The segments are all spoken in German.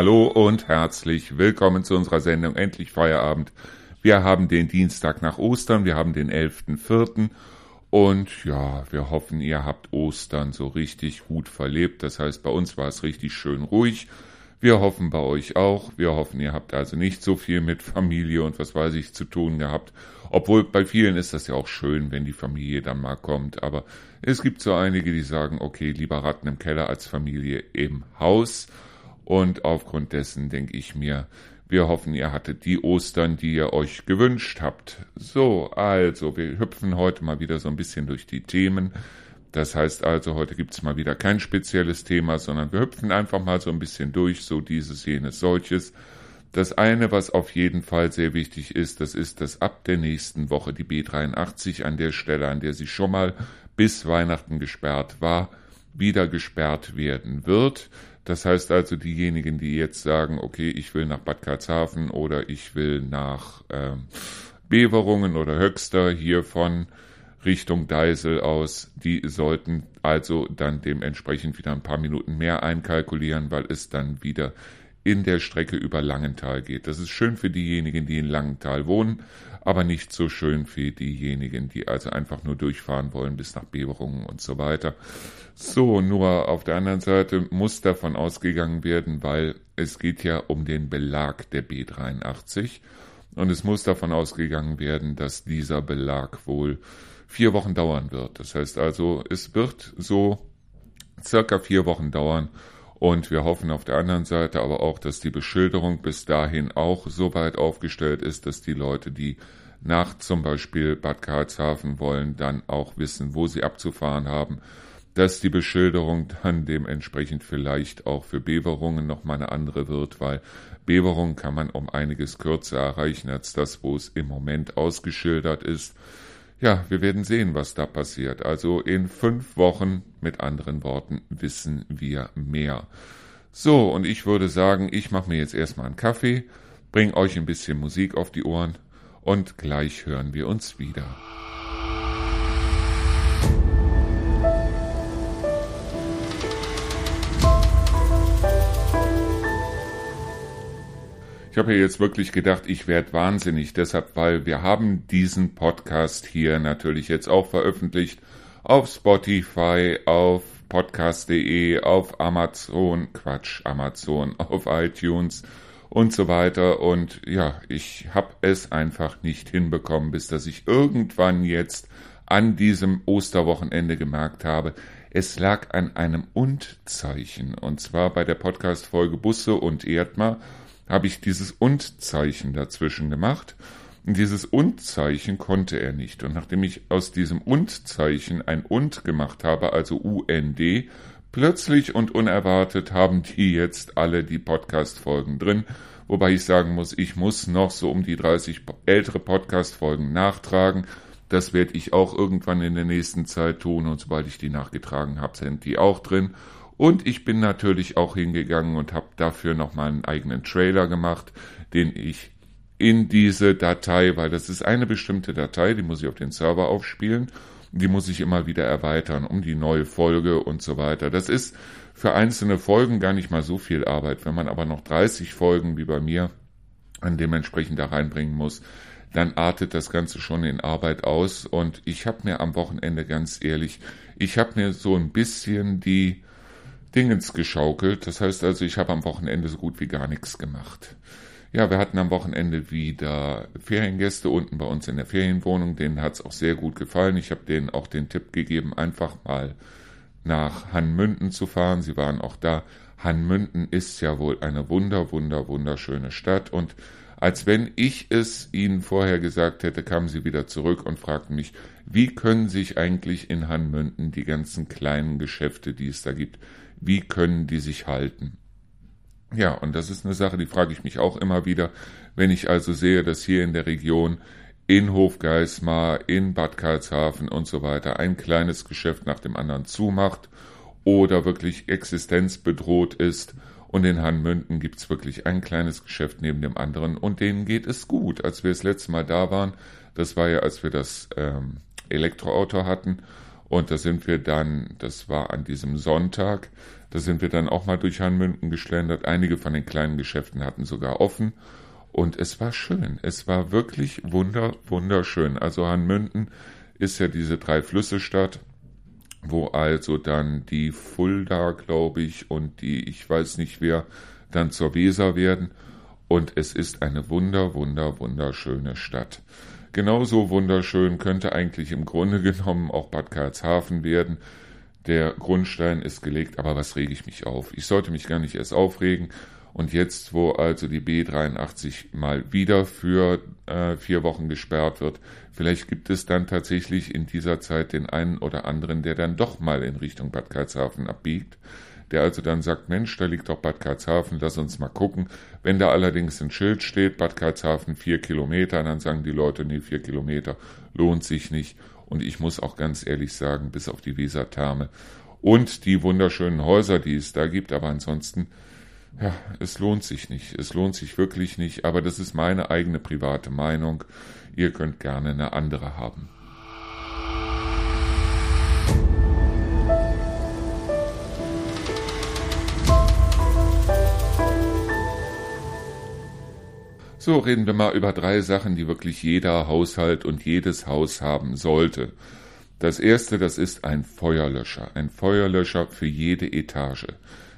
Hallo und herzlich willkommen zu unserer Sendung Endlich Feierabend. Wir haben den Dienstag nach Ostern, wir haben den 11.04. Und ja, wir hoffen, ihr habt Ostern so richtig gut verlebt. Das heißt, bei uns war es richtig schön ruhig. Wir hoffen bei euch auch. Wir hoffen, ihr habt also nicht so viel mit Familie und was weiß ich zu tun gehabt. Obwohl bei vielen ist das ja auch schön, wenn die Familie dann mal kommt. Aber es gibt so einige, die sagen, okay, lieber Ratten im Keller als Familie im Haus. Und aufgrund dessen denke ich mir, wir hoffen, ihr hattet die Ostern, die ihr euch gewünscht habt. So, also, wir hüpfen heute mal wieder so ein bisschen durch die Themen. Das heißt also, heute gibt's mal wieder kein spezielles Thema, sondern wir hüpfen einfach mal so ein bisschen durch, so dieses, jenes, solches. Das eine, was auf jeden Fall sehr wichtig ist, das ist, dass ab der nächsten Woche die B83 an der Stelle, an der sie schon mal bis Weihnachten gesperrt war, wieder gesperrt werden wird. Das heißt also, diejenigen, die jetzt sagen, okay, ich will nach Bad Karlshafen oder ich will nach ähm, Beverungen oder Höxter hier von Richtung Deisel aus, die sollten also dann dementsprechend wieder ein paar Minuten mehr einkalkulieren, weil es dann wieder in der Strecke über Langenthal geht. Das ist schön für diejenigen, die in Langenthal wohnen, aber nicht so schön für diejenigen, die also einfach nur durchfahren wollen bis nach Beverungen und so weiter. So, nur auf der anderen Seite muss davon ausgegangen werden, weil es geht ja um den Belag der B83 und es muss davon ausgegangen werden, dass dieser Belag wohl vier Wochen dauern wird. Das heißt also, es wird so circa vier Wochen dauern und wir hoffen auf der anderen Seite aber auch, dass die Beschilderung bis dahin auch so weit aufgestellt ist, dass die Leute, die nach zum Beispiel Bad Karlshafen wollen, dann auch wissen, wo sie abzufahren haben, dass die Beschilderung dann dementsprechend vielleicht auch für Beverungen nochmal eine andere wird, weil Beverungen kann man um einiges kürzer erreichen als das, wo es im Moment ausgeschildert ist. Ja, wir werden sehen, was da passiert. Also in fünf Wochen, mit anderen Worten, wissen wir mehr. So, und ich würde sagen, ich mache mir jetzt erstmal einen Kaffee, bring euch ein bisschen Musik auf die Ohren und gleich hören wir uns wieder. Ich habe ja jetzt wirklich gedacht, ich werde wahnsinnig, deshalb, weil wir haben diesen Podcast hier natürlich jetzt auch veröffentlicht auf Spotify, auf podcast.de, auf Amazon, Quatsch, Amazon, auf iTunes und so weiter. Und ja, ich habe es einfach nicht hinbekommen, bis dass ich irgendwann jetzt an diesem Osterwochenende gemerkt habe, es lag an einem Und-Zeichen. Und zwar bei der Podcast-Folge Busse und Erdmer habe ich dieses Und-Zeichen dazwischen gemacht. Und dieses Und-Zeichen konnte er nicht. Und nachdem ich aus diesem Und-Zeichen ein Und gemacht habe, also UND, plötzlich und unerwartet haben die jetzt alle die Podcast-Folgen drin. Wobei ich sagen muss, ich muss noch so um die 30 ältere Podcast-Folgen nachtragen. Das werde ich auch irgendwann in der nächsten Zeit tun und sobald ich die nachgetragen habe, sind die auch drin. Und ich bin natürlich auch hingegangen und habe dafür nochmal einen eigenen Trailer gemacht, den ich in diese Datei, weil das ist eine bestimmte Datei, die muss ich auf den Server aufspielen, die muss ich immer wieder erweitern um die neue Folge und so weiter. Das ist für einzelne Folgen gar nicht mal so viel Arbeit. Wenn man aber noch 30 Folgen wie bei mir an dementsprechend da reinbringen muss, dann artet das Ganze schon in Arbeit aus. Und ich habe mir am Wochenende ganz ehrlich, ich habe mir so ein bisschen die Dingens geschaukelt. Das heißt also, ich habe am Wochenende so gut wie gar nichts gemacht. Ja, wir hatten am Wochenende wieder Feriengäste unten bei uns in der Ferienwohnung. Denen hat's auch sehr gut gefallen. Ich habe denen auch den Tipp gegeben, einfach mal nach Hanmünden zu fahren. Sie waren auch da. Hanmünden ist ja wohl eine wunder, wunder, wunderschöne Stadt. Und als wenn ich es ihnen vorher gesagt hätte, kamen sie wieder zurück und fragten mich, wie können sich eigentlich in Hanmünden die ganzen kleinen Geschäfte, die es da gibt, wie können die sich halten? Ja, und das ist eine Sache, die frage ich mich auch immer wieder, wenn ich also sehe, dass hier in der Region in Hofgeismar, in Bad Karlshafen und so weiter ein kleines Geschäft nach dem anderen zumacht oder wirklich existenzbedroht ist. Und in Hanmünden gibt's wirklich ein kleines Geschäft neben dem anderen und denen geht es gut. Als wir das letzte Mal da waren, das war ja, als wir das ähm, Elektroauto hatten Und da sind wir dann, das war an diesem Sonntag, da sind wir dann auch mal durch Hanmünden geschlendert. Einige von den kleinen Geschäften hatten sogar offen. Und es war schön. Es war wirklich wunder, wunderschön. Also Hanmünden ist ja diese drei Flüsse Stadt, wo also dann die Fulda, glaube ich, und die, ich weiß nicht wer, dann zur Weser werden. Und es ist eine wunder, wunder, wunderschöne Stadt. Genauso wunderschön könnte eigentlich im Grunde genommen auch Bad Karlshafen werden. Der Grundstein ist gelegt, aber was rege ich mich auf? Ich sollte mich gar nicht erst aufregen. Und jetzt, wo also die B83 mal wieder für äh, vier Wochen gesperrt wird, vielleicht gibt es dann tatsächlich in dieser Zeit den einen oder anderen, der dann doch mal in Richtung Bad Karlshafen abbiegt, der also dann sagt, Mensch, da liegt doch Bad Karlshafen, lass uns mal gucken. Wenn da allerdings ein Schild steht, Bad Karlshafen vier Kilometer, dann sagen die Leute, nee, vier Kilometer lohnt sich nicht. Und ich muss auch ganz ehrlich sagen, bis auf die Wesertherme und die wunderschönen Häuser, die es da gibt, aber ansonsten ja, es lohnt sich nicht. Es lohnt sich wirklich nicht, aber das ist meine eigene private Meinung. Ihr könnt gerne eine andere haben. So reden wir mal über drei Sachen, die wirklich jeder Haushalt und jedes Haus haben sollte. Das erste, das ist ein Feuerlöscher. Ein Feuerlöscher für jede Etage.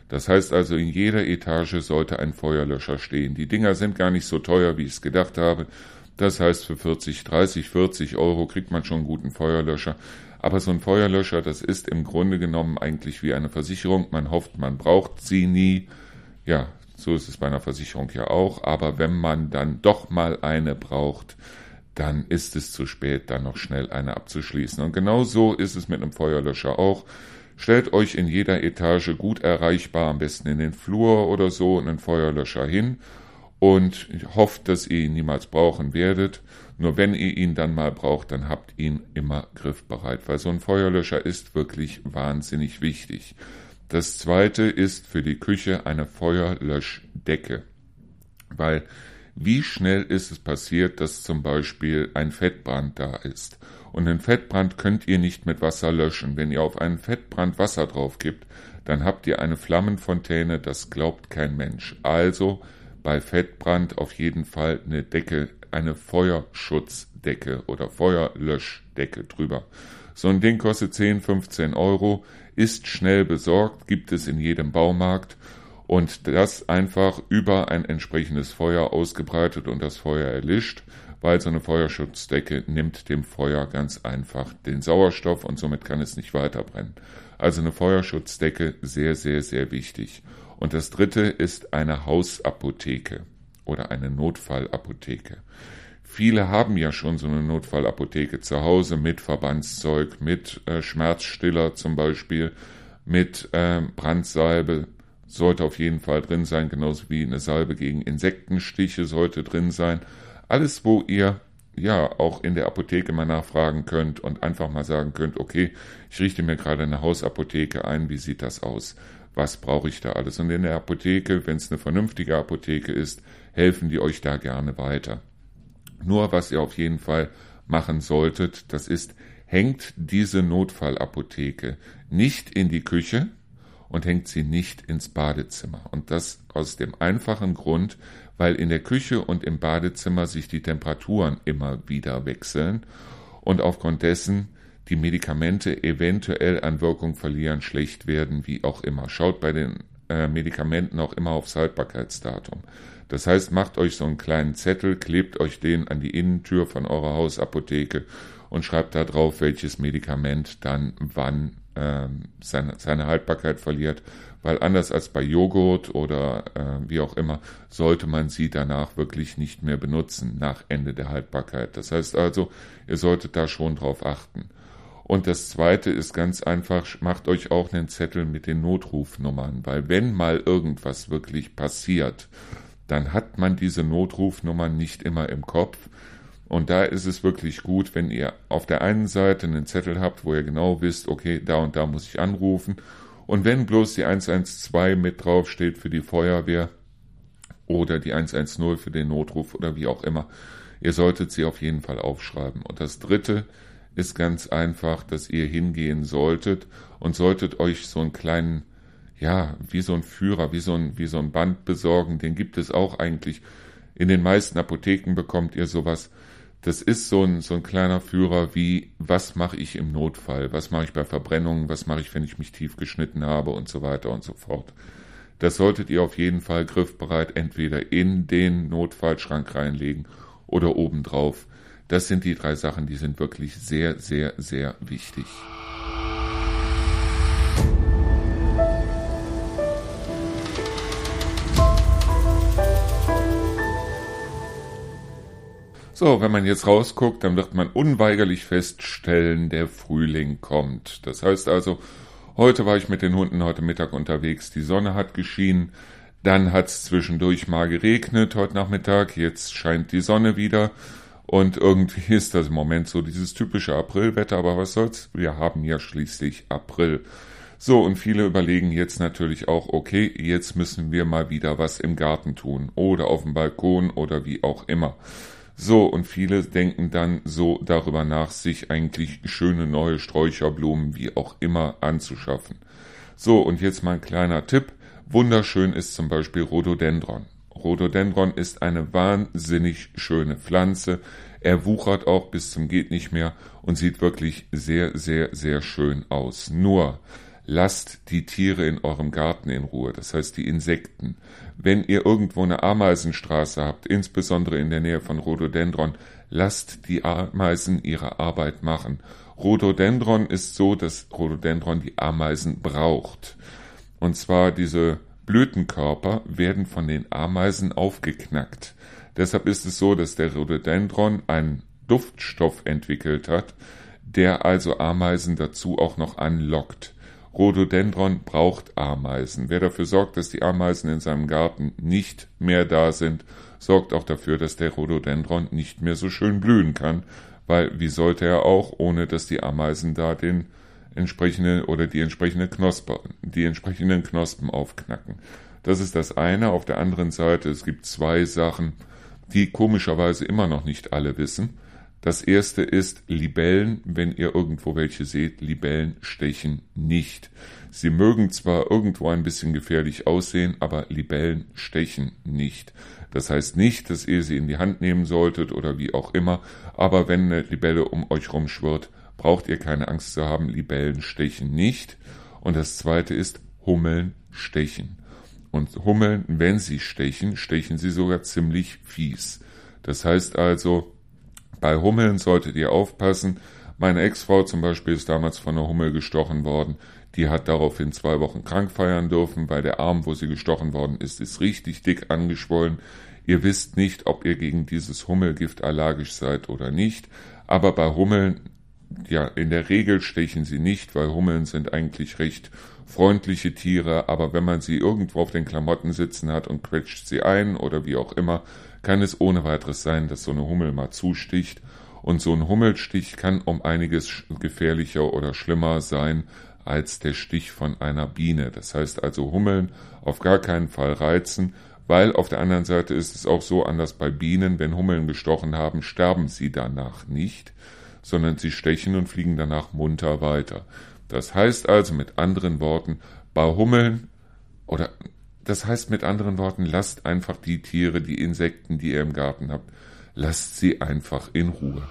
Das heißt also, in jeder Etage sollte ein Feuerlöscher stehen. Die Dinger sind gar nicht so teuer, wie ich es gedacht habe. Das heißt, für 40, 30, 40 Euro kriegt man schon einen guten Feuerlöscher. Aber so ein Feuerlöscher, das ist im Grunde genommen eigentlich wie eine Versicherung. Man hofft, man braucht sie nie. Ja, so ist es bei einer Versicherung ja auch. Aber wenn man dann doch mal eine braucht, dann ist es zu spät, dann noch schnell eine abzuschließen. Und genau so ist es mit einem Feuerlöscher auch. Stellt euch in jeder Etage gut erreichbar, am besten in den Flur oder so, einen Feuerlöscher hin und hofft, dass ihr ihn niemals brauchen werdet. Nur wenn ihr ihn dann mal braucht, dann habt ihn immer griffbereit, weil so ein Feuerlöscher ist wirklich wahnsinnig wichtig. Das zweite ist für die Küche eine Feuerlöschdecke, weil wie schnell ist es passiert, dass zum Beispiel ein Fettbrand da ist? Und den Fettbrand könnt ihr nicht mit Wasser löschen. Wenn ihr auf einen Fettbrand Wasser drauf gibt, dann habt ihr eine Flammenfontäne, das glaubt kein Mensch. Also bei Fettbrand auf jeden Fall eine Decke, eine Feuerschutzdecke oder Feuerlöschdecke drüber. So ein Ding kostet 10, 15 Euro, ist schnell besorgt, gibt es in jedem Baumarkt und das einfach über ein entsprechendes Feuer ausgebreitet und das Feuer erlischt, weil so eine Feuerschutzdecke nimmt dem Feuer ganz einfach den Sauerstoff und somit kann es nicht weiter brennen. Also eine Feuerschutzdecke sehr, sehr, sehr wichtig. Und das dritte ist eine Hausapotheke oder eine Notfallapotheke. Viele haben ja schon so eine Notfallapotheke zu Hause mit Verbandszeug, mit äh, Schmerzstiller zum Beispiel, mit äh, Brandsalbe, sollte auf jeden Fall drin sein, genauso wie eine Salbe gegen Insektenstiche sollte drin sein. Alles, wo ihr ja auch in der Apotheke mal nachfragen könnt und einfach mal sagen könnt, okay, ich richte mir gerade eine Hausapotheke ein, wie sieht das aus? Was brauche ich da alles? Und in der Apotheke, wenn es eine vernünftige Apotheke ist, helfen die euch da gerne weiter. Nur was ihr auf jeden Fall machen solltet, das ist, hängt diese Notfallapotheke nicht in die Küche, und hängt sie nicht ins Badezimmer. Und das aus dem einfachen Grund, weil in der Küche und im Badezimmer sich die Temperaturen immer wieder wechseln und aufgrund dessen die Medikamente eventuell an Wirkung verlieren, schlecht werden, wie auch immer. Schaut bei den äh, Medikamenten auch immer aufs Haltbarkeitsdatum. Das heißt, macht euch so einen kleinen Zettel, klebt euch den an die Innentür von eurer Hausapotheke und schreibt da drauf, welches Medikament dann wann ähm, seine, seine Haltbarkeit verliert, weil anders als bei Joghurt oder äh, wie auch immer, sollte man sie danach wirklich nicht mehr benutzen, nach Ende der Haltbarkeit. Das heißt also, ihr solltet da schon drauf achten. Und das zweite ist ganz einfach, macht euch auch einen Zettel mit den Notrufnummern, weil wenn mal irgendwas wirklich passiert, dann hat man diese Notrufnummern nicht immer im Kopf und da ist es wirklich gut, wenn ihr auf der einen Seite einen Zettel habt, wo ihr genau wisst, okay, da und da muss ich anrufen. Und wenn bloß die 112 mit drauf steht für die Feuerwehr oder die 110 für den Notruf oder wie auch immer, ihr solltet sie auf jeden Fall aufschreiben. Und das dritte ist ganz einfach, dass ihr hingehen solltet und solltet euch so einen kleinen, ja, wie so ein Führer, wie so ein, wie so ein Band besorgen. Den gibt es auch eigentlich. In den meisten Apotheken bekommt ihr sowas. Das ist so ein, so ein kleiner Führer wie, was mache ich im Notfall? Was mache ich bei Verbrennungen? Was mache ich, wenn ich mich tief geschnitten habe? Und so weiter und so fort. Das solltet ihr auf jeden Fall griffbereit entweder in den Notfallschrank reinlegen oder obendrauf. Das sind die drei Sachen, die sind wirklich sehr, sehr, sehr wichtig. So, wenn man jetzt rausguckt, dann wird man unweigerlich feststellen, der Frühling kommt. Das heißt also, heute war ich mit den Hunden heute Mittag unterwegs, die Sonne hat geschienen, dann hat es zwischendurch mal geregnet heute Nachmittag, jetzt scheint die Sonne wieder und irgendwie ist das im Moment so dieses typische Aprilwetter, aber was soll's, wir haben ja schließlich April. So, und viele überlegen jetzt natürlich auch, okay, jetzt müssen wir mal wieder was im Garten tun oder auf dem Balkon oder wie auch immer. So, und viele denken dann so darüber nach, sich eigentlich schöne neue Sträucherblumen wie auch immer anzuschaffen. So, und jetzt mal ein kleiner Tipp. Wunderschön ist zum Beispiel Rhododendron. Rhododendron ist eine wahnsinnig schöne Pflanze. Er wuchert auch bis zum geht nicht mehr und sieht wirklich sehr, sehr, sehr schön aus. Nur, lasst die Tiere in eurem Garten in Ruhe, das heißt die Insekten. Wenn ihr irgendwo eine Ameisenstraße habt, insbesondere in der Nähe von Rhododendron, lasst die Ameisen ihre Arbeit machen. Rhododendron ist so, dass Rhododendron die Ameisen braucht. Und zwar diese Blütenkörper werden von den Ameisen aufgeknackt. Deshalb ist es so, dass der Rhododendron einen Duftstoff entwickelt hat, der also Ameisen dazu auch noch anlockt. Rhododendron braucht Ameisen. Wer dafür sorgt, dass die Ameisen in seinem Garten nicht mehr da sind, sorgt auch dafür, dass der Rhododendron nicht mehr so schön blühen kann, weil wie sollte er auch, ohne dass die Ameisen da den entsprechenden oder die entsprechende Knospe, die entsprechenden Knospen aufknacken. Das ist das eine. Auf der anderen Seite, es gibt zwei Sachen, die komischerweise immer noch nicht alle wissen. Das erste ist Libellen, wenn ihr irgendwo welche seht, Libellen stechen nicht. Sie mögen zwar irgendwo ein bisschen gefährlich aussehen, aber Libellen stechen nicht. Das heißt nicht, dass ihr sie in die Hand nehmen solltet oder wie auch immer, aber wenn eine Libelle um euch rumschwirrt, braucht ihr keine Angst zu haben, Libellen stechen nicht. Und das zweite ist Hummeln stechen. Und Hummeln, wenn sie stechen, stechen sie sogar ziemlich fies. Das heißt also, bei Hummeln solltet ihr aufpassen. Meine Ex-Frau zum Beispiel ist damals von einer Hummel gestochen worden. Die hat daraufhin zwei Wochen krank feiern dürfen, weil der Arm, wo sie gestochen worden ist, ist richtig dick angeschwollen. Ihr wisst nicht, ob ihr gegen dieses Hummelgift allergisch seid oder nicht. Aber bei Hummeln, ja, in der Regel stechen sie nicht, weil Hummeln sind eigentlich recht freundliche Tiere. Aber wenn man sie irgendwo auf den Klamotten sitzen hat und quetscht sie ein oder wie auch immer, kann es ohne weiteres sein, dass so eine Hummel mal zusticht. Und so ein Hummelstich kann um einiges gefährlicher oder schlimmer sein als der Stich von einer Biene. Das heißt also Hummeln auf gar keinen Fall reizen, weil auf der anderen Seite ist es auch so anders bei Bienen, wenn Hummeln gestochen haben, sterben sie danach nicht, sondern sie stechen und fliegen danach munter weiter. Das heißt also mit anderen Worten, bei Hummeln oder das heißt mit anderen Worten, lasst einfach die Tiere, die Insekten, die ihr im Garten habt, lasst sie einfach in Ruhe.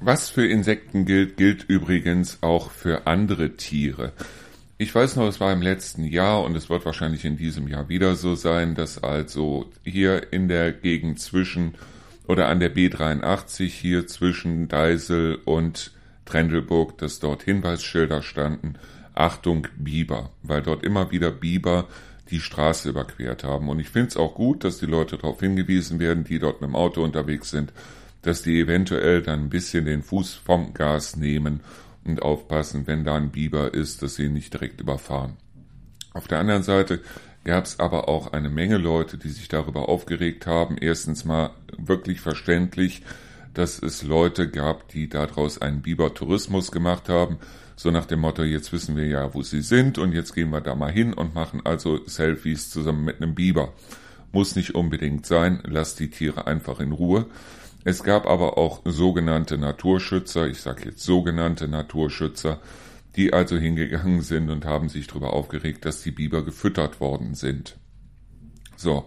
Was für Insekten gilt, gilt übrigens auch für andere Tiere. Ich weiß noch, es war im letzten Jahr und es wird wahrscheinlich in diesem Jahr wieder so sein, dass also hier in der Gegend zwischen oder an der B83 hier zwischen Deisel und Trendelburg, dass dort Hinweisschilder standen, Achtung Biber, weil dort immer wieder Biber die Straße überquert haben. Und ich finde es auch gut, dass die Leute darauf hingewiesen werden, die dort mit dem Auto unterwegs sind, dass die eventuell dann ein bisschen den Fuß vom Gas nehmen und aufpassen, wenn da ein Biber ist, dass sie ihn nicht direkt überfahren. Auf der anderen Seite gab es aber auch eine Menge Leute, die sich darüber aufgeregt haben. Erstens mal wirklich verständlich, dass es Leute gab, die daraus einen Biber-Tourismus gemacht haben. So nach dem Motto, jetzt wissen wir ja, wo sie sind und jetzt gehen wir da mal hin und machen also Selfies zusammen mit einem Biber. Muss nicht unbedingt sein, lasst die Tiere einfach in Ruhe. Es gab aber auch sogenannte Naturschützer, ich sage jetzt sogenannte Naturschützer, die also hingegangen sind und haben sich darüber aufgeregt, dass die Biber gefüttert worden sind. So,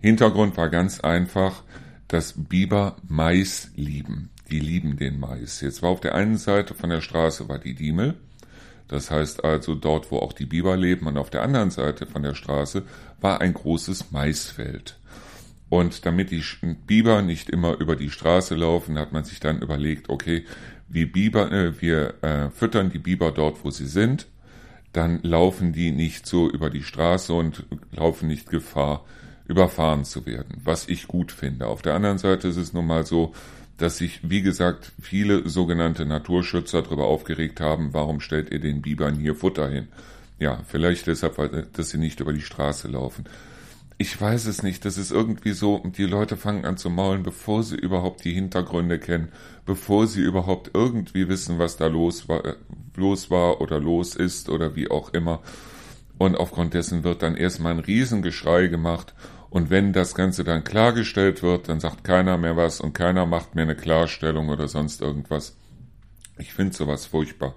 Hintergrund war ganz einfach, dass Biber Mais lieben. Die lieben den Mais. Jetzt war auf der einen Seite von der Straße war die Diemel, das heißt also dort, wo auch die Biber leben, und auf der anderen Seite von der Straße war ein großes Maisfeld. Und damit die Biber nicht immer über die Straße laufen, hat man sich dann überlegt, okay, wir, Biber, äh, wir äh, füttern die Biber dort, wo sie sind, dann laufen die nicht so über die Straße und laufen nicht Gefahr, überfahren zu werden, was ich gut finde. Auf der anderen Seite ist es nun mal so, dass sich, wie gesagt, viele sogenannte Naturschützer darüber aufgeregt haben, warum stellt ihr den Bibern hier Futter hin? Ja, vielleicht deshalb, weil, dass sie nicht über die Straße laufen. Ich weiß es nicht, das ist irgendwie so, die Leute fangen an zu maulen, bevor sie überhaupt die Hintergründe kennen, bevor sie überhaupt irgendwie wissen, was da los war, äh, los war oder los ist oder wie auch immer. Und aufgrund dessen wird dann erstmal ein Riesengeschrei gemacht. Und wenn das Ganze dann klargestellt wird, dann sagt keiner mehr was und keiner macht mehr eine Klarstellung oder sonst irgendwas. Ich finde sowas furchtbar.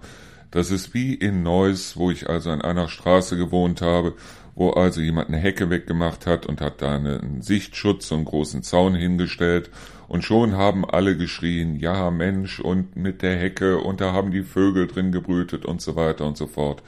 Das ist wie in Neuss, wo ich also an einer Straße gewohnt habe, wo also jemand eine Hecke weggemacht hat und hat da einen Sichtschutz und einen großen Zaun hingestellt und schon haben alle geschrien, ja Mensch und mit der Hecke und da haben die Vögel drin gebrütet und so weiter und so fort.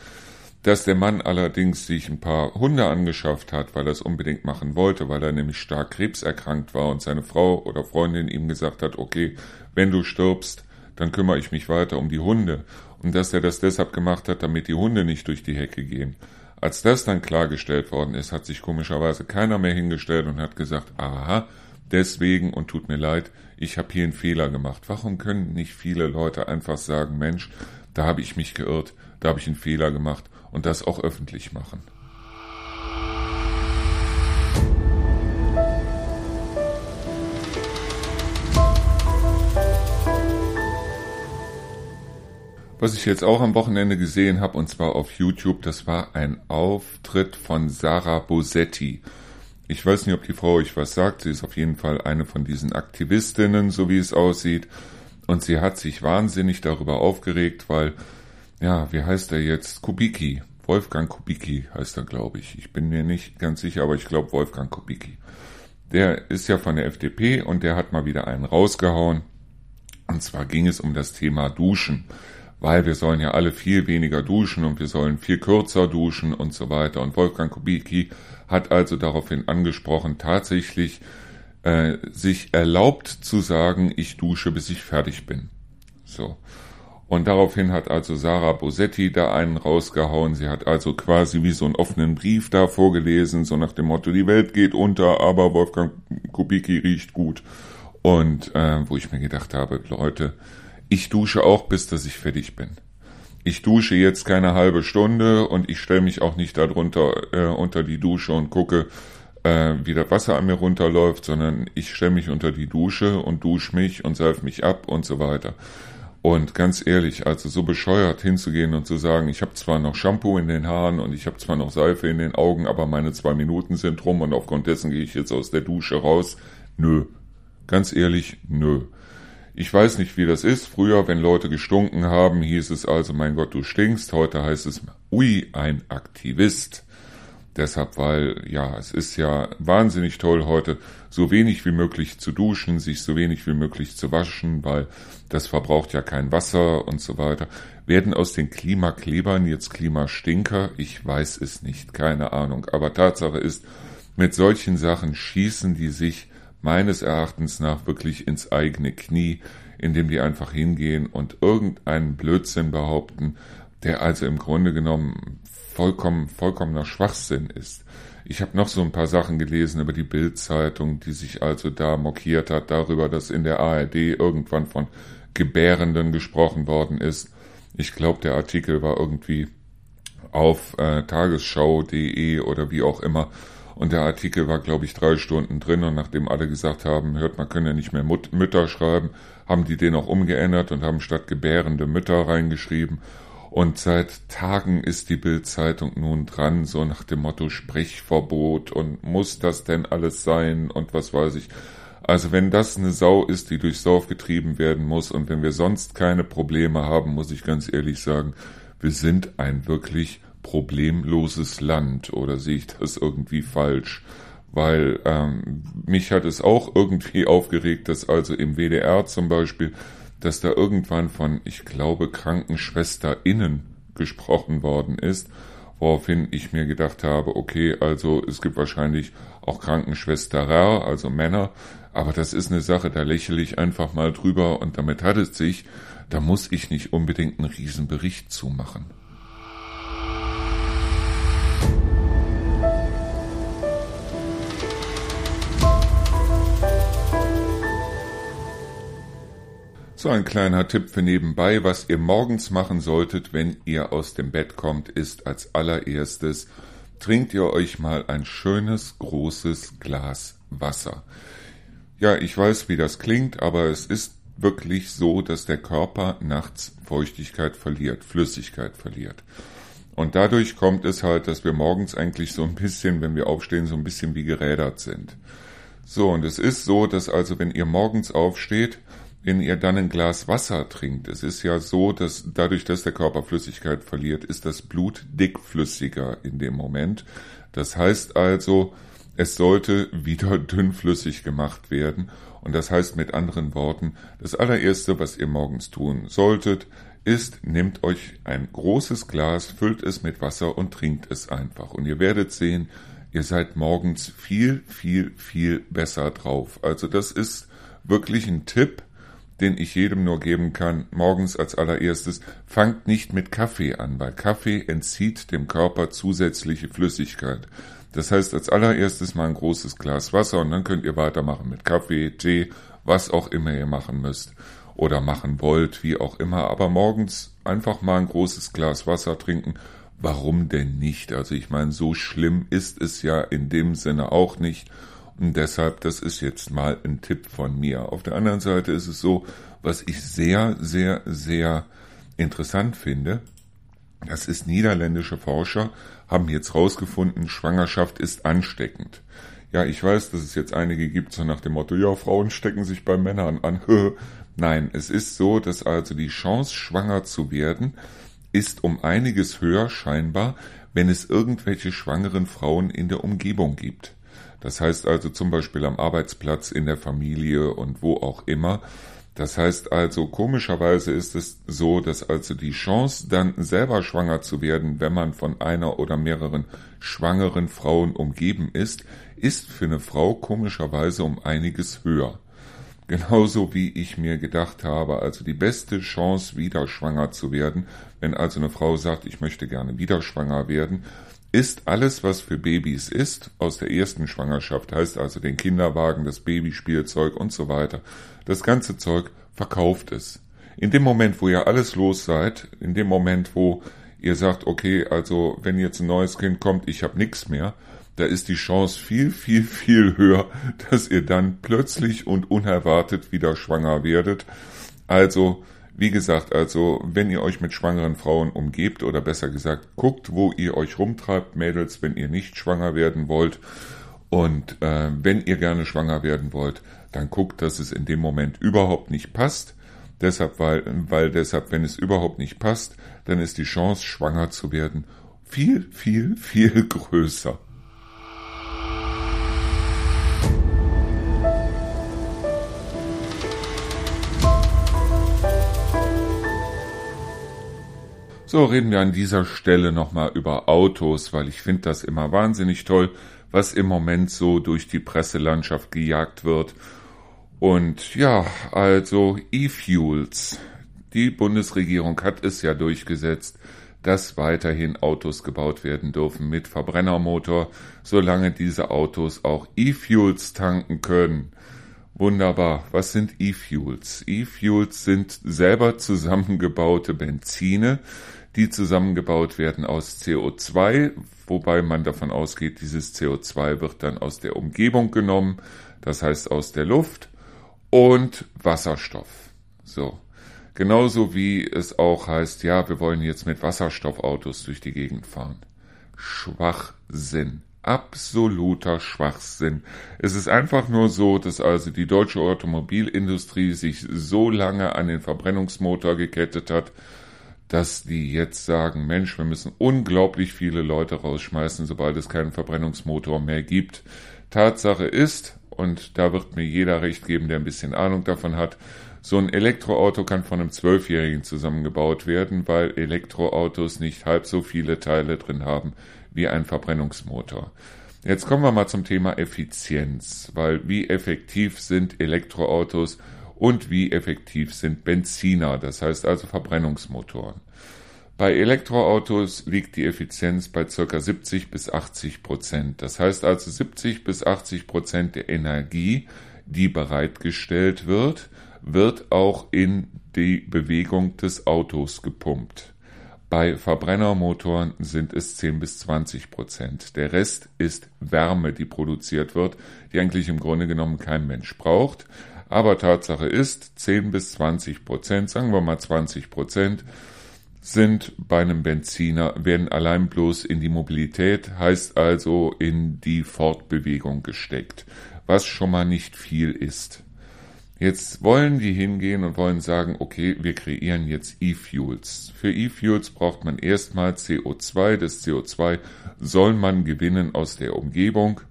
Dass der Mann allerdings sich ein paar Hunde angeschafft hat, weil er es unbedingt machen wollte, weil er nämlich stark krebserkrankt war und seine Frau oder Freundin ihm gesagt hat, okay, wenn du stirbst, dann kümmere ich mich weiter um die Hunde. Und dass er das deshalb gemacht hat, damit die Hunde nicht durch die Hecke gehen. Als das dann klargestellt worden ist, hat sich komischerweise keiner mehr hingestellt und hat gesagt, aha, deswegen und tut mir leid, ich habe hier einen Fehler gemacht. Warum können nicht viele Leute einfach sagen, Mensch, da habe ich mich geirrt, da habe ich einen Fehler gemacht und das auch öffentlich machen? Was ich jetzt auch am Wochenende gesehen habe, und zwar auf YouTube, das war ein Auftritt von Sarah Bosetti. Ich weiß nicht, ob die Frau euch was sagt. Sie ist auf jeden Fall eine von diesen Aktivistinnen, so wie es aussieht. Und sie hat sich wahnsinnig darüber aufgeregt, weil, ja, wie heißt er jetzt? Kubicki. Wolfgang Kubicki heißt er, glaube ich. Ich bin mir nicht ganz sicher, aber ich glaube Wolfgang Kubicki. Der ist ja von der FDP und der hat mal wieder einen rausgehauen. Und zwar ging es um das Thema Duschen weil wir sollen ja alle viel weniger duschen und wir sollen viel kürzer duschen und so weiter. Und Wolfgang Kubicki hat also daraufhin angesprochen, tatsächlich äh, sich erlaubt zu sagen, ich dusche, bis ich fertig bin. So. Und daraufhin hat also Sarah Bosetti da einen rausgehauen. Sie hat also quasi wie so einen offenen Brief da vorgelesen, so nach dem Motto, die Welt geht unter, aber Wolfgang Kubicki riecht gut. Und äh, wo ich mir gedacht habe, Leute, ich dusche auch, bis dass ich fertig bin. Ich dusche jetzt keine halbe Stunde und ich stelle mich auch nicht darunter äh, unter die Dusche und gucke, äh, wie das Wasser an mir runterläuft, sondern ich stelle mich unter die Dusche und dusche mich und seife mich ab und so weiter. Und ganz ehrlich, also so bescheuert hinzugehen und zu sagen, ich habe zwar noch Shampoo in den Haaren und ich habe zwar noch Seife in den Augen, aber meine zwei Minuten sind rum und aufgrund dessen gehe ich jetzt aus der Dusche raus. Nö. Ganz ehrlich, nö. Ich weiß nicht, wie das ist. Früher, wenn Leute gestunken haben, hieß es also, mein Gott, du stinkst. Heute heißt es, ui, ein Aktivist. Deshalb, weil, ja, es ist ja wahnsinnig toll heute, so wenig wie möglich zu duschen, sich so wenig wie möglich zu waschen, weil das verbraucht ja kein Wasser und so weiter. Werden aus den Klimaklebern jetzt Klimastinker? Ich weiß es nicht, keine Ahnung. Aber Tatsache ist, mit solchen Sachen schießen die sich meines Erachtens nach wirklich ins eigene Knie, indem die einfach hingehen und irgendeinen Blödsinn behaupten, der also im Grunde genommen vollkommen, vollkommener Schwachsinn ist. Ich habe noch so ein paar Sachen gelesen über die Bildzeitung, die sich also da mokiert hat darüber, dass in der ARD irgendwann von Gebärenden gesprochen worden ist. Ich glaube, der Artikel war irgendwie auf äh, tagesschau.de oder wie auch immer und der Artikel war, glaube ich, drei Stunden drin. Und nachdem alle gesagt haben, hört, man können ja nicht mehr Mut Mütter schreiben, haben die den auch umgeändert und haben statt gebärende Mütter reingeschrieben. Und seit Tagen ist die Bildzeitung nun dran, so nach dem Motto Sprechverbot und muss das denn alles sein und was weiß ich. Also wenn das eine Sau ist, die durchs Dorf getrieben werden muss und wenn wir sonst keine Probleme haben, muss ich ganz ehrlich sagen, wir sind ein wirklich problemloses Land oder sehe ich das irgendwie falsch? Weil ähm, mich hat es auch irgendwie aufgeregt, dass also im WDR zum Beispiel, dass da irgendwann von, ich glaube, KrankenschwesterInnen gesprochen worden ist, woraufhin ich mir gedacht habe, okay, also es gibt wahrscheinlich auch Krankenschwesterer, also Männer, aber das ist eine Sache, da lächle ich einfach mal drüber und damit hat es sich, da muss ich nicht unbedingt einen Riesenbericht zumachen. So ein kleiner Tipp für nebenbei, was ihr morgens machen solltet, wenn ihr aus dem Bett kommt, ist als allererstes, trinkt ihr euch mal ein schönes großes Glas Wasser. Ja, ich weiß, wie das klingt, aber es ist wirklich so, dass der Körper nachts Feuchtigkeit verliert, Flüssigkeit verliert. Und dadurch kommt es halt, dass wir morgens eigentlich so ein bisschen, wenn wir aufstehen, so ein bisschen wie gerädert sind. So, und es ist so, dass also, wenn ihr morgens aufsteht, wenn ihr dann ein Glas Wasser trinkt, es ist ja so, dass dadurch, dass der Körper Flüssigkeit verliert, ist das Blut dickflüssiger in dem Moment. Das heißt also, es sollte wieder dünnflüssig gemacht werden. Und das heißt mit anderen Worten, das allererste, was ihr morgens tun solltet, ist, nehmt euch ein großes Glas, füllt es mit Wasser und trinkt es einfach. Und ihr werdet sehen, ihr seid morgens viel, viel, viel besser drauf. Also das ist wirklich ein Tipp, den ich jedem nur geben kann. Morgens als allererstes, fangt nicht mit Kaffee an, weil Kaffee entzieht dem Körper zusätzliche Flüssigkeit. Das heißt, als allererstes mal ein großes Glas Wasser und dann könnt ihr weitermachen mit Kaffee, Tee, was auch immer ihr machen müsst oder machen wollt, wie auch immer. Aber morgens einfach mal ein großes Glas Wasser trinken. Warum denn nicht? Also ich meine, so schlimm ist es ja in dem Sinne auch nicht. Und deshalb, das ist jetzt mal ein Tipp von mir. Auf der anderen Seite ist es so, was ich sehr, sehr, sehr interessant finde, das ist niederländische Forscher, haben jetzt rausgefunden, Schwangerschaft ist ansteckend. Ja, ich weiß, dass es jetzt einige gibt, so nach dem Motto, ja, Frauen stecken sich bei Männern an. Nein, es ist so, dass also die Chance, schwanger zu werden, ist um einiges höher scheinbar, wenn es irgendwelche schwangeren Frauen in der Umgebung gibt. Das heißt also zum Beispiel am Arbeitsplatz, in der Familie und wo auch immer. Das heißt also, komischerweise ist es so, dass also die Chance, dann selber schwanger zu werden, wenn man von einer oder mehreren schwangeren Frauen umgeben ist, ist für eine Frau komischerweise um einiges höher. Genauso wie ich mir gedacht habe, also die beste Chance, wieder schwanger zu werden, wenn also eine Frau sagt, ich möchte gerne wieder schwanger werden, ist alles, was für Babys ist, aus der ersten Schwangerschaft, heißt also den Kinderwagen, das Babyspielzeug und so weiter, das ganze Zeug verkauft es. In dem Moment, wo ihr alles los seid, in dem Moment, wo ihr sagt, okay, also wenn jetzt ein neues Kind kommt, ich habe nichts mehr, da ist die Chance viel, viel, viel höher, dass ihr dann plötzlich und unerwartet wieder schwanger werdet. Also wie gesagt, also wenn ihr euch mit schwangeren Frauen umgebt oder besser gesagt guckt, wo ihr euch rumtreibt, Mädels, wenn ihr nicht schwanger werden wollt und äh, wenn ihr gerne schwanger werden wollt, dann guckt, dass es in dem Moment überhaupt nicht passt. Deshalb, weil, weil deshalb, wenn es überhaupt nicht passt, dann ist die Chance, schwanger zu werden, viel, viel, viel größer. So reden wir an dieser Stelle nochmal über Autos, weil ich finde das immer wahnsinnig toll, was im Moment so durch die Presselandschaft gejagt wird. Und ja, also E-Fuels. Die Bundesregierung hat es ja durchgesetzt, dass weiterhin Autos gebaut werden dürfen mit Verbrennermotor, solange diese Autos auch E-Fuels tanken können. Wunderbar. Was sind E-Fuels? E-Fuels sind selber zusammengebaute Benzine, die zusammengebaut werden aus CO2, wobei man davon ausgeht, dieses CO2 wird dann aus der Umgebung genommen, das heißt aus der Luft und Wasserstoff. So. Genauso wie es auch heißt, ja, wir wollen jetzt mit Wasserstoffautos durch die Gegend fahren. Schwachsinn. Absoluter Schwachsinn. Es ist einfach nur so, dass also die deutsche Automobilindustrie sich so lange an den Verbrennungsmotor gekettet hat, dass die jetzt sagen, Mensch, wir müssen unglaublich viele Leute rausschmeißen, sobald es keinen Verbrennungsmotor mehr gibt. Tatsache ist, und da wird mir jeder recht geben, der ein bisschen Ahnung davon hat, so ein Elektroauto kann von einem Zwölfjährigen zusammengebaut werden, weil Elektroautos nicht halb so viele Teile drin haben wie ein Verbrennungsmotor. Jetzt kommen wir mal zum Thema Effizienz, weil wie effektiv sind Elektroautos und wie effektiv sind Benziner, das heißt also Verbrennungsmotoren. Bei Elektroautos liegt die Effizienz bei ca. 70 bis 80 Prozent. Das heißt also 70 bis 80 Prozent der Energie, die bereitgestellt wird, wird auch in die Bewegung des Autos gepumpt. Bei Verbrennermotoren sind es 10 bis 20 Prozent. Der Rest ist Wärme, die produziert wird, die eigentlich im Grunde genommen kein Mensch braucht. Aber Tatsache ist, 10 bis 20 Prozent, sagen wir mal 20 Prozent, sind bei einem Benziner, werden allein bloß in die Mobilität, heißt also in die Fortbewegung gesteckt, was schon mal nicht viel ist. Jetzt wollen die hingehen und wollen sagen, okay, wir kreieren jetzt E-Fuels. Für E-Fuels braucht man erstmal CO2. Das CO2 soll man gewinnen aus der Umgebung.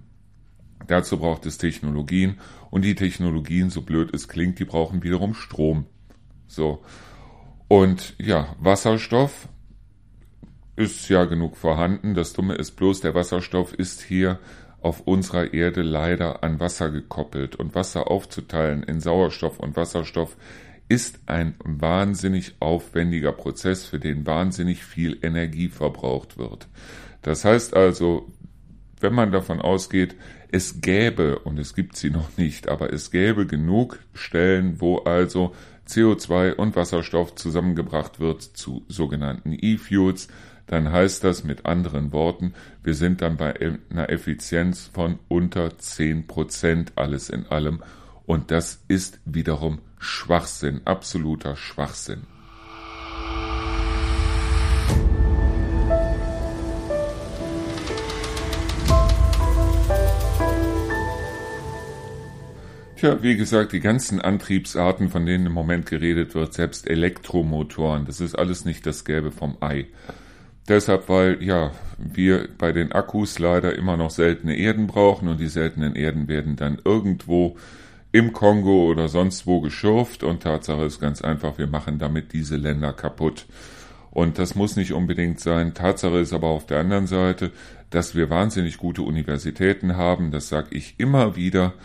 Dazu braucht es Technologien und die Technologien, so blöd es klingt, die brauchen wiederum Strom. So. Und ja, Wasserstoff ist ja genug vorhanden. Das Dumme ist bloß, der Wasserstoff ist hier auf unserer Erde leider an Wasser gekoppelt. Und Wasser aufzuteilen in Sauerstoff und Wasserstoff ist ein wahnsinnig aufwendiger Prozess, für den wahnsinnig viel Energie verbraucht wird. Das heißt also, wenn man davon ausgeht, es gäbe, und es gibt sie noch nicht, aber es gäbe genug Stellen, wo also CO2 und Wasserstoff zusammengebracht wird zu sogenannten E-Fuels, dann heißt das mit anderen Worten, wir sind dann bei einer Effizienz von unter 10 Prozent alles in allem. Und das ist wiederum Schwachsinn, absoluter Schwachsinn. Tja, wie gesagt, die ganzen Antriebsarten, von denen im Moment geredet wird, selbst Elektromotoren, das ist alles nicht das Gelbe vom Ei. Deshalb, weil ja, wir bei den Akkus leider immer noch seltene Erden brauchen und die seltenen Erden werden dann irgendwo im Kongo oder sonst wo geschürft und Tatsache ist ganz einfach, wir machen damit diese Länder kaputt. Und das muss nicht unbedingt sein. Tatsache ist aber auf der anderen Seite, dass wir wahnsinnig gute Universitäten haben, das sage ich immer wieder,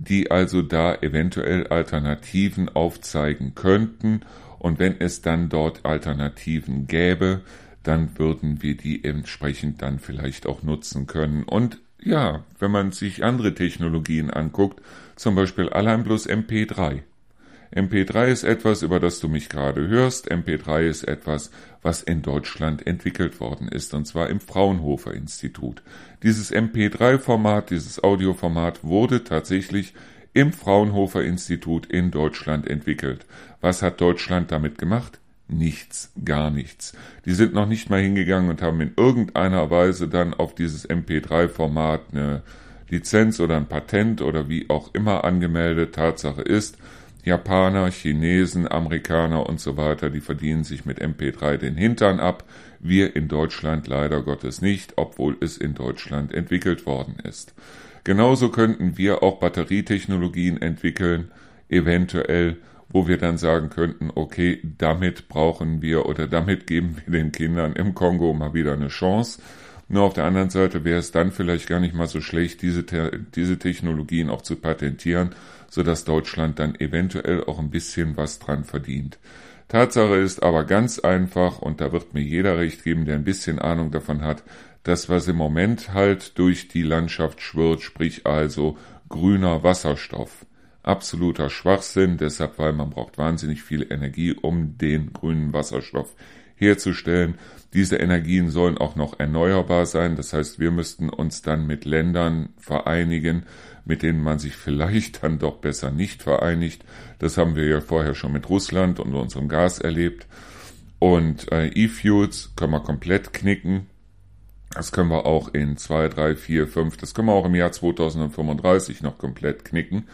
die also da eventuell Alternativen aufzeigen könnten. Und wenn es dann dort Alternativen gäbe, dann würden wir die entsprechend dann vielleicht auch nutzen können. Und ja, wenn man sich andere Technologien anguckt, zum Beispiel allein bloß MP3. MP3 ist etwas, über das du mich gerade hörst. MP3 ist etwas, was in Deutschland entwickelt worden ist, und zwar im Fraunhofer Institut. Dieses MP3-Format, dieses Audioformat wurde tatsächlich im Fraunhofer Institut in Deutschland entwickelt. Was hat Deutschland damit gemacht? Nichts, gar nichts. Die sind noch nicht mal hingegangen und haben in irgendeiner Weise dann auf dieses MP3-Format eine Lizenz oder ein Patent oder wie auch immer angemeldet. Tatsache ist, Japaner, Chinesen, Amerikaner und so weiter, die verdienen sich mit MP3 den Hintern ab. Wir in Deutschland leider Gottes nicht, obwohl es in Deutschland entwickelt worden ist. Genauso könnten wir auch Batterietechnologien entwickeln, eventuell, wo wir dann sagen könnten, okay, damit brauchen wir oder damit geben wir den Kindern im Kongo mal wieder eine Chance. Nur auf der anderen Seite wäre es dann vielleicht gar nicht mal so schlecht, diese, diese Technologien auch zu patentieren sodass Deutschland dann eventuell auch ein bisschen was dran verdient. Tatsache ist aber ganz einfach, und da wird mir jeder recht geben, der ein bisschen Ahnung davon hat, das, was im Moment halt durch die Landschaft schwirrt, sprich also grüner Wasserstoff. Absoluter Schwachsinn, deshalb, weil man braucht wahnsinnig viel Energie, um den grünen Wasserstoff herzustellen. Diese Energien sollen auch noch erneuerbar sein. Das heißt, wir müssten uns dann mit Ländern vereinigen, mit denen man sich vielleicht dann doch besser nicht vereinigt. Das haben wir ja vorher schon mit Russland und unserem Gas erlebt. Und äh, E-Fuels können wir komplett knicken. Das können wir auch in 2, 3, 4, 5, das können wir auch im Jahr 2035 noch komplett knicken.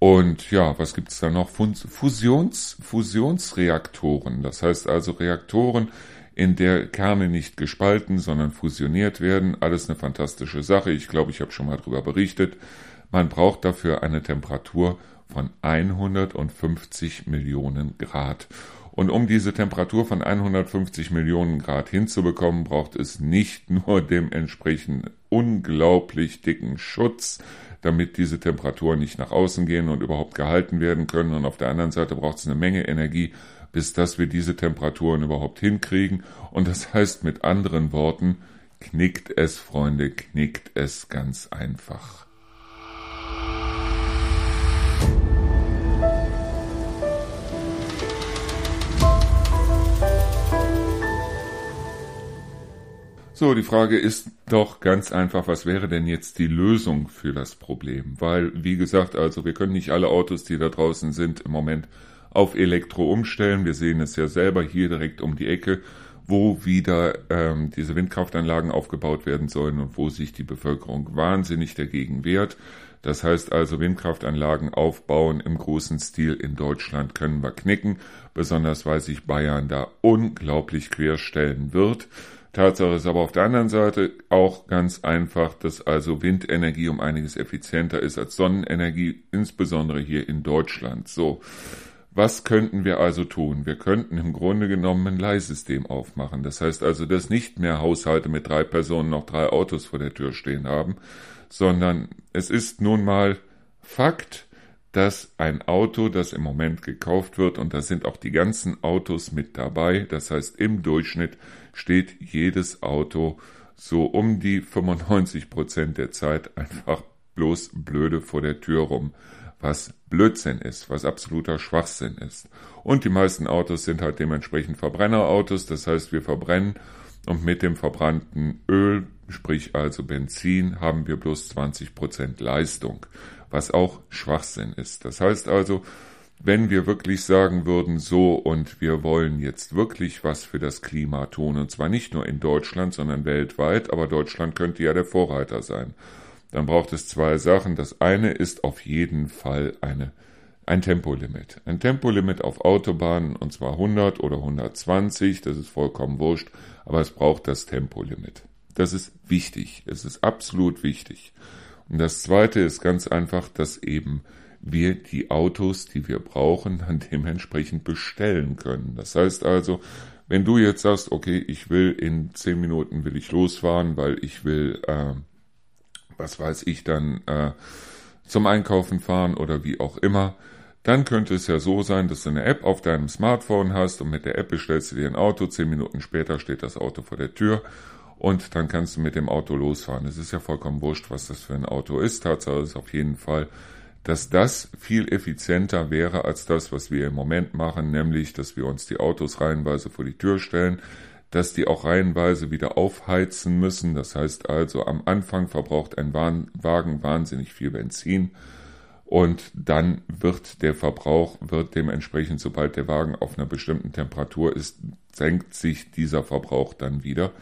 Und ja, was gibt's da noch? Fusions, Fusionsreaktoren. Das heißt also Reaktoren, in der Kerne nicht gespalten, sondern fusioniert werden. Alles eine fantastische Sache. Ich glaube, ich habe schon mal darüber berichtet. Man braucht dafür eine Temperatur von 150 Millionen Grad. Und um diese Temperatur von 150 Millionen Grad hinzubekommen, braucht es nicht nur dementsprechend unglaublich dicken Schutz, damit diese Temperaturen nicht nach außen gehen und überhaupt gehalten werden können. Und auf der anderen Seite braucht es eine Menge Energie, bis dass wir diese Temperaturen überhaupt hinkriegen. Und das heißt mit anderen Worten, knickt es, Freunde, knickt es ganz einfach. So, die Frage ist doch ganz einfach, was wäre denn jetzt die Lösung für das Problem? Weil, wie gesagt, also wir können nicht alle Autos, die da draußen sind, im Moment auf Elektro umstellen. Wir sehen es ja selber hier direkt um die Ecke, wo wieder ähm, diese Windkraftanlagen aufgebaut werden sollen und wo sich die Bevölkerung wahnsinnig dagegen wehrt. Das heißt also, Windkraftanlagen aufbauen im großen Stil in Deutschland können wir knicken, besonders weil sich Bayern da unglaublich querstellen wird. Tatsache ist aber auf der anderen Seite auch ganz einfach, dass also Windenergie um einiges effizienter ist als Sonnenenergie, insbesondere hier in Deutschland. So. Was könnten wir also tun? Wir könnten im Grunde genommen ein Leihsystem aufmachen. Das heißt also, dass nicht mehr Haushalte mit drei Personen noch drei Autos vor der Tür stehen haben, sondern es ist nun mal Fakt, dass ein Auto, das im Moment gekauft wird, und da sind auch die ganzen Autos mit dabei, das heißt im Durchschnitt steht jedes Auto so um die 95 Prozent der Zeit einfach bloß blöde vor der Tür rum, was Blödsinn ist, was absoluter Schwachsinn ist. Und die meisten Autos sind halt dementsprechend Verbrennerautos, das heißt wir verbrennen und mit dem verbrannten Öl, sprich also Benzin, haben wir bloß 20 Prozent Leistung, was auch Schwachsinn ist. Das heißt also, wenn wir wirklich sagen würden, so und wir wollen jetzt wirklich was für das Klima tun, und zwar nicht nur in Deutschland, sondern weltweit, aber Deutschland könnte ja der Vorreiter sein, dann braucht es zwei Sachen. Das eine ist auf jeden Fall eine, ein Tempolimit. Ein Tempolimit auf Autobahnen, und zwar 100 oder 120, das ist vollkommen wurscht, aber es braucht das Tempolimit. Das ist wichtig, es ist absolut wichtig. Und das zweite ist ganz einfach, dass eben wir die Autos, die wir brauchen, dann dementsprechend bestellen können. Das heißt also, wenn du jetzt sagst, okay, ich will in zehn Minuten will ich losfahren, weil ich will, äh, was weiß ich, dann äh, zum Einkaufen fahren oder wie auch immer, dann könnte es ja so sein, dass du eine App auf deinem Smartphone hast und mit der App bestellst du dir ein Auto, zehn Minuten später steht das Auto vor der Tür und dann kannst du mit dem Auto losfahren. Es ist ja vollkommen wurscht, was das für ein Auto ist. Tatsache ist auf jeden Fall, dass das viel effizienter wäre als das, was wir im Moment machen, nämlich, dass wir uns die Autos reihenweise vor die Tür stellen, dass die auch reihenweise wieder aufheizen müssen. Das heißt also, am Anfang verbraucht ein Wagen wahnsinnig viel Benzin und dann wird der Verbrauch, wird dementsprechend, sobald der Wagen auf einer bestimmten Temperatur ist, senkt sich dieser Verbrauch dann wieder.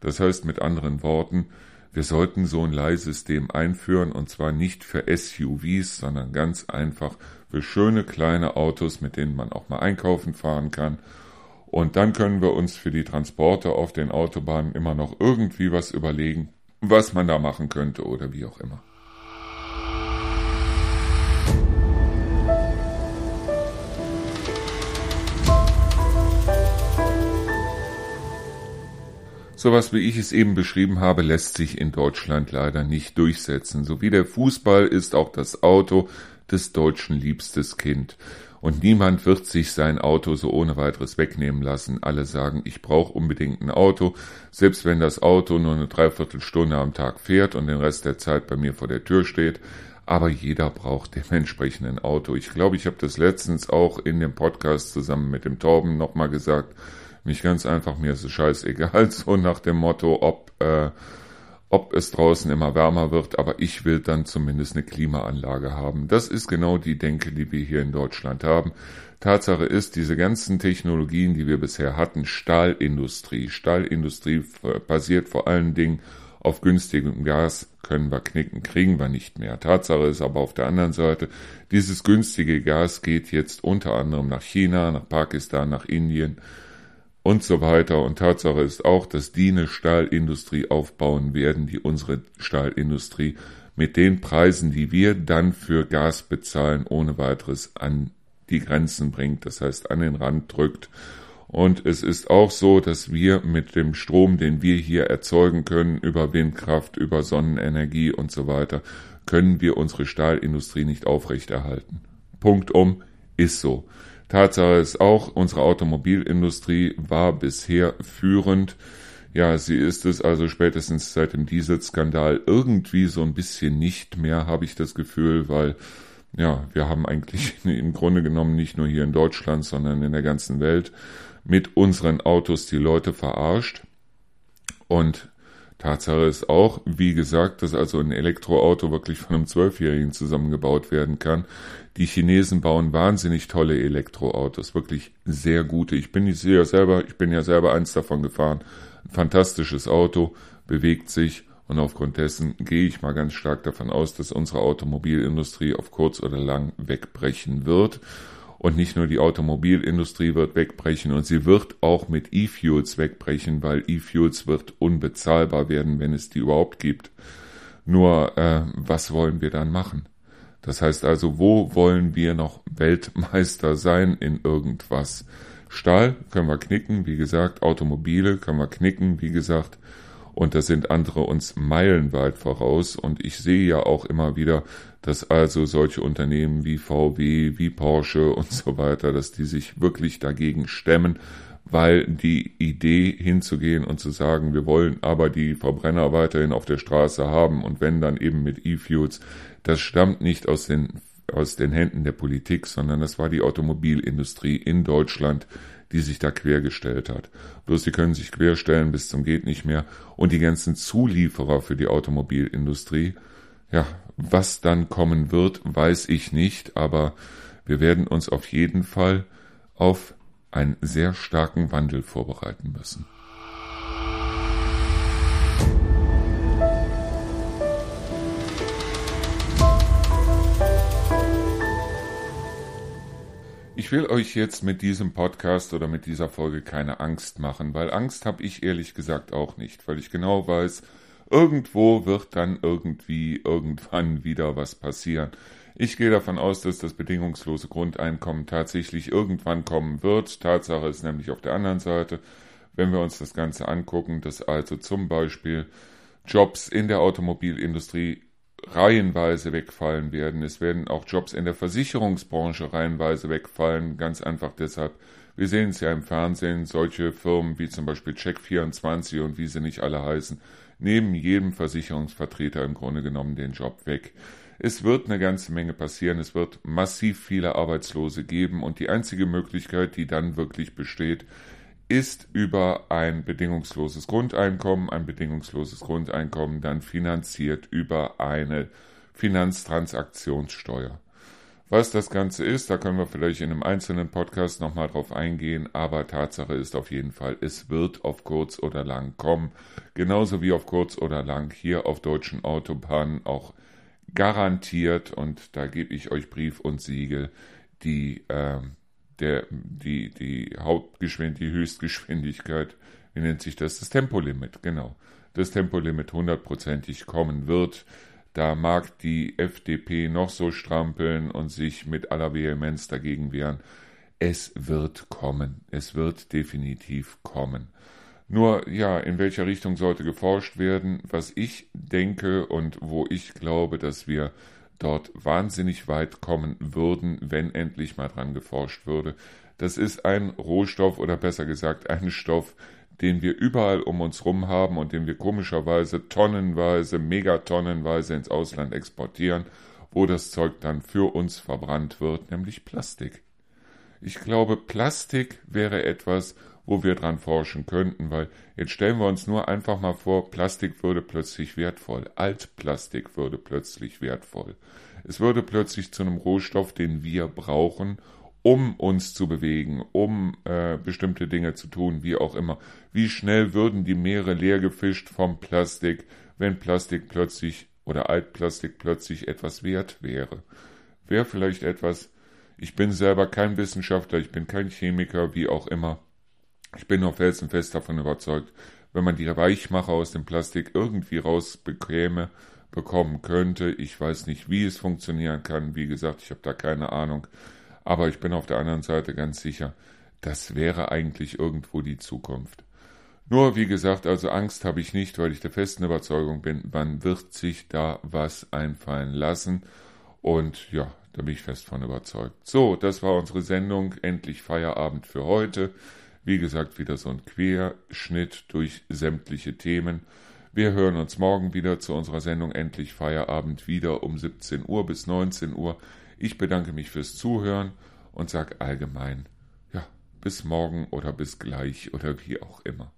Das heißt mit anderen Worten, wir sollten so ein Leihsystem einführen und zwar nicht für SUVs, sondern ganz einfach für schöne kleine Autos, mit denen man auch mal einkaufen fahren kann. Und dann können wir uns für die Transporte auf den Autobahnen immer noch irgendwie was überlegen, was man da machen könnte oder wie auch immer. Sowas wie ich es eben beschrieben habe, lässt sich in Deutschland leider nicht durchsetzen. So wie der Fußball ist auch das Auto des Deutschen liebstes Kind. Und niemand wird sich sein Auto so ohne weiteres wegnehmen lassen. Alle sagen, ich brauche unbedingt ein Auto, selbst wenn das Auto nur eine Dreiviertelstunde am Tag fährt und den Rest der Zeit bei mir vor der Tür steht. Aber jeder braucht dementsprechend ein Auto. Ich glaube, ich habe das letztens auch in dem Podcast zusammen mit dem Torben nochmal gesagt Mich ganz einfach, mir ist es scheißegal, so nach dem Motto, ob, äh, ob es draußen immer wärmer wird, aber ich will dann zumindest eine Klimaanlage haben. Das ist genau die Denke, die wir hier in Deutschland haben. Tatsache ist, diese ganzen Technologien, die wir bisher hatten, Stahlindustrie, Stahlindustrie basiert vor allen Dingen auf günstigem Gas, können wir knicken, kriegen wir nicht mehr. Tatsache ist aber auf der anderen Seite, dieses günstige Gas geht jetzt unter anderem nach China, nach Pakistan, nach Indien, und so weiter. Und Tatsache ist auch, dass die eine Stahlindustrie aufbauen werden, die unsere Stahlindustrie mit den Preisen, die wir dann für Gas bezahlen, ohne weiteres an die Grenzen bringt, das heißt an den Rand drückt. Und es ist auch so, dass wir mit dem Strom, den wir hier erzeugen können, über Windkraft, über Sonnenenergie und so weiter, können wir unsere Stahlindustrie nicht aufrechterhalten. Punkt um ist so. Tatsache ist auch, unsere Automobilindustrie war bisher führend. Ja, sie ist es also spätestens seit dem Dieselskandal irgendwie so ein bisschen nicht mehr, habe ich das Gefühl, weil ja, wir haben eigentlich im Grunde genommen nicht nur hier in Deutschland, sondern in der ganzen Welt mit unseren Autos die Leute verarscht. Und Tatsache ist auch, wie gesagt, dass also ein Elektroauto wirklich von einem Zwölfjährigen zusammengebaut werden kann. Die Chinesen bauen wahnsinnig tolle Elektroautos, wirklich sehr gute. Ich bin ja selber, ich bin ja selber eins davon gefahren. Ein fantastisches Auto, bewegt sich und aufgrund dessen gehe ich mal ganz stark davon aus, dass unsere Automobilindustrie auf kurz oder lang wegbrechen wird. Und nicht nur die Automobilindustrie wird wegbrechen und sie wird auch mit E-Fuels wegbrechen, weil E-Fuels wird unbezahlbar werden, wenn es die überhaupt gibt. Nur, äh, was wollen wir dann machen? Das heißt also, wo wollen wir noch Weltmeister sein in irgendwas? Stahl können wir knicken, wie gesagt, Automobile können wir knicken, wie gesagt, und da sind andere uns meilenweit voraus. Und ich sehe ja auch immer wieder, dass also solche Unternehmen wie VW, wie Porsche und so weiter, dass die sich wirklich dagegen stemmen, weil die Idee hinzugehen und zu sagen, wir wollen aber die Verbrenner weiterhin auf der Straße haben und wenn dann eben mit E-Fuels, das stammt nicht aus den aus den Händen der Politik, sondern das war die Automobilindustrie in Deutschland, die sich da quergestellt hat. Bloß die können sich querstellen bis zum geht nicht mehr und die ganzen Zulieferer für die Automobilindustrie, ja, was dann kommen wird, weiß ich nicht, aber wir werden uns auf jeden Fall auf einen sehr starken Wandel vorbereiten müssen. Ich will euch jetzt mit diesem Podcast oder mit dieser Folge keine Angst machen, weil Angst habe ich ehrlich gesagt auch nicht, weil ich genau weiß, irgendwo wird dann irgendwie irgendwann wieder was passieren. Ich gehe davon aus, dass das bedingungslose Grundeinkommen tatsächlich irgendwann kommen wird. Tatsache ist nämlich auf der anderen Seite, wenn wir uns das Ganze angucken, dass also zum Beispiel Jobs in der Automobilindustrie reihenweise wegfallen werden. Es werden auch Jobs in der Versicherungsbranche reihenweise wegfallen, ganz einfach deshalb. Wir sehen es ja im Fernsehen, solche Firmen wie zum Beispiel Check24 und wie sie nicht alle heißen, nehmen jedem Versicherungsvertreter im Grunde genommen den Job weg. Es wird eine ganze Menge passieren, es wird massiv viele Arbeitslose geben und die einzige Möglichkeit, die dann wirklich besteht, ist über ein bedingungsloses Grundeinkommen, ein bedingungsloses Grundeinkommen dann finanziert über eine Finanztransaktionssteuer. Was das Ganze ist, da können wir vielleicht in einem einzelnen Podcast nochmal drauf eingehen, aber Tatsache ist auf jeden Fall, es wird auf kurz oder lang kommen, genauso wie auf kurz oder lang hier auf deutschen Autobahnen auch garantiert und da gebe ich euch Brief und Siegel, die äh, der, die, die Hauptgeschwindigkeit, die Höchstgeschwindigkeit, wie nennt sich das? Das Tempolimit, genau. Das Tempolimit hundertprozentig kommen wird. Da mag die FDP noch so strampeln und sich mit aller Vehemenz dagegen wehren. Es wird kommen. Es wird definitiv kommen. Nur, ja, in welcher Richtung sollte geforscht werden? Was ich denke und wo ich glaube, dass wir dort wahnsinnig weit kommen würden, wenn endlich mal dran geforscht würde. Das ist ein Rohstoff oder besser gesagt ein Stoff, den wir überall um uns rum haben und den wir komischerweise tonnenweise, megatonnenweise ins Ausland exportieren, wo das Zeug dann für uns verbrannt wird, nämlich Plastik. Ich glaube, Plastik wäre etwas, wo wir dran forschen könnten, weil jetzt stellen wir uns nur einfach mal vor, Plastik würde plötzlich wertvoll, Altplastik würde plötzlich wertvoll. Es würde plötzlich zu einem Rohstoff, den wir brauchen, um uns zu bewegen, um äh, bestimmte Dinge zu tun, wie auch immer. Wie schnell würden die Meere leer gefischt vom Plastik, wenn Plastik plötzlich oder Altplastik plötzlich etwas wert wäre? Wäre vielleicht etwas, ich bin selber kein Wissenschaftler, ich bin kein Chemiker, wie auch immer. Ich bin noch felsenfest davon überzeugt, wenn man die Weichmacher aus dem Plastik irgendwie rausbekäme, bekommen könnte. Ich weiß nicht, wie es funktionieren kann. Wie gesagt, ich habe da keine Ahnung. Aber ich bin auf der anderen Seite ganz sicher, das wäre eigentlich irgendwo die Zukunft. Nur, wie gesagt, also Angst habe ich nicht, weil ich der festen Überzeugung bin, man wird sich da was einfallen lassen. Und ja, da bin ich fest von überzeugt. So, das war unsere Sendung. Endlich Feierabend für heute. Wie gesagt, wieder so ein Querschnitt durch sämtliche Themen. Wir hören uns morgen wieder zu unserer Sendung Endlich Feierabend wieder um 17 Uhr bis 19 Uhr. Ich bedanke mich fürs Zuhören und sage allgemein, ja, bis morgen oder bis gleich oder wie auch immer.